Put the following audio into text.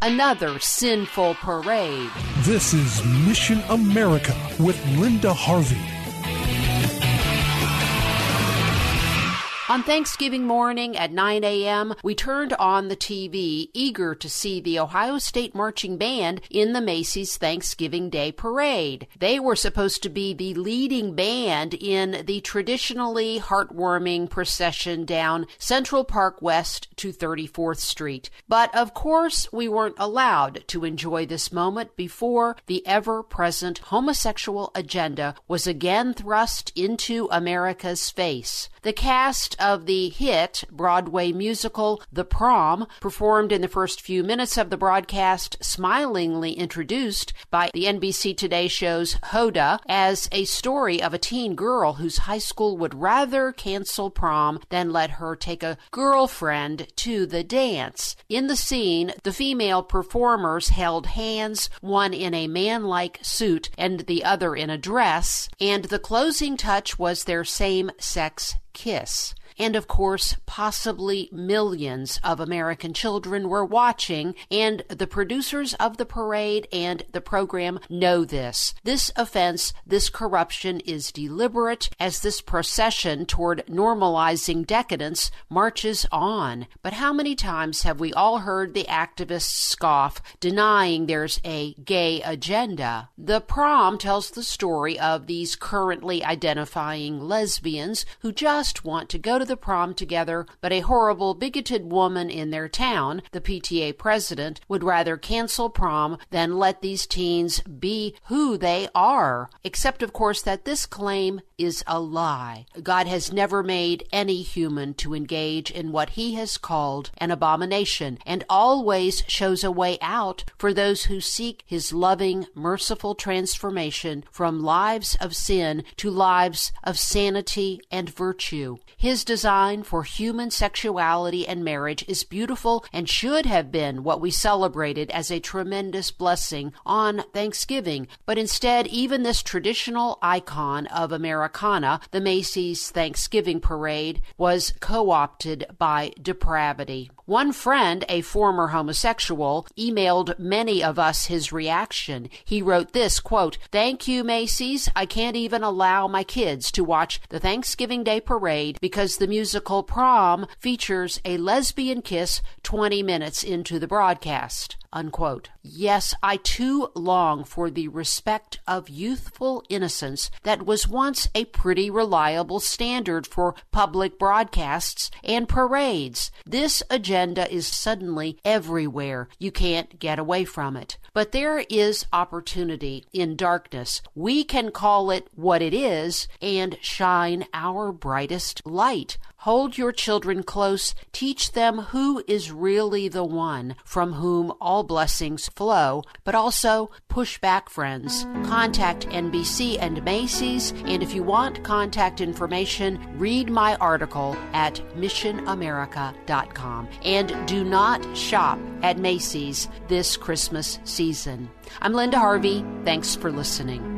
Another sinful parade. This is Mission America with Linda Harvey. On Thanksgiving morning at 9 a.m., we turned on the TV, eager to see the Ohio State Marching Band in the Macy's Thanksgiving Day Parade. They were supposed to be the leading band in the traditionally heartwarming procession down Central Park West to 34th Street. But of course, we weren't allowed to enjoy this moment before the ever present homosexual agenda was again thrust into America's face. The cast of the hit Broadway musical The Prom, performed in the first few minutes of the broadcast, smilingly introduced by the NBC Today show's Hoda as a story of a teen girl whose high school would rather cancel prom than let her take a girlfriend to the dance. In the scene, the female performers held hands, one in a man like suit and the other in a dress, and the closing touch was their same sex kiss. And of course, possibly millions of American children were watching, and the producers of the parade and the program know this. This offense, this corruption is deliberate as this procession toward normalizing decadence marches on. But how many times have we all heard the activists scoff, denying there's a gay agenda? The prom tells the story of these currently identifying lesbians who just want to go to the prom together, but a horrible, bigoted woman in their town, the PTA president, would rather cancel prom than let these teens be who they are. Except, of course, that this claim is a lie. God has never made any human to engage in what he has called an abomination, and always shows a way out for those who seek his loving, merciful transformation from lives of sin to lives of sanity and virtue. His design for human sexuality and marriage is beautiful and should have been what we celebrated as a tremendous blessing on Thanksgiving. But instead, even this traditional icon of Americana, the Macy's Thanksgiving Parade, was co opted by depravity. One friend, a former homosexual, emailed many of us his reaction. He wrote this quote, Thank you, Macy's. I can't even allow my kids to watch the Thanksgiving Day parade because the musical prom features a lesbian kiss 20 minutes into the broadcast. Unquote. Yes, I too long for the respect of youthful innocence that was once a pretty reliable standard for public broadcasts and parades. This agenda is suddenly everywhere. You can't get away from it. But there is opportunity in darkness. We can call it what it is and shine our brightest light. Hold your children close. Teach them who is really the one from whom all blessings flow, but also push back friends. Contact NBC and Macy's, and if you want contact information, read my article at missionamerica.com. And do not shop at Macy's this Christmas season. I'm Linda Harvey. Thanks for listening.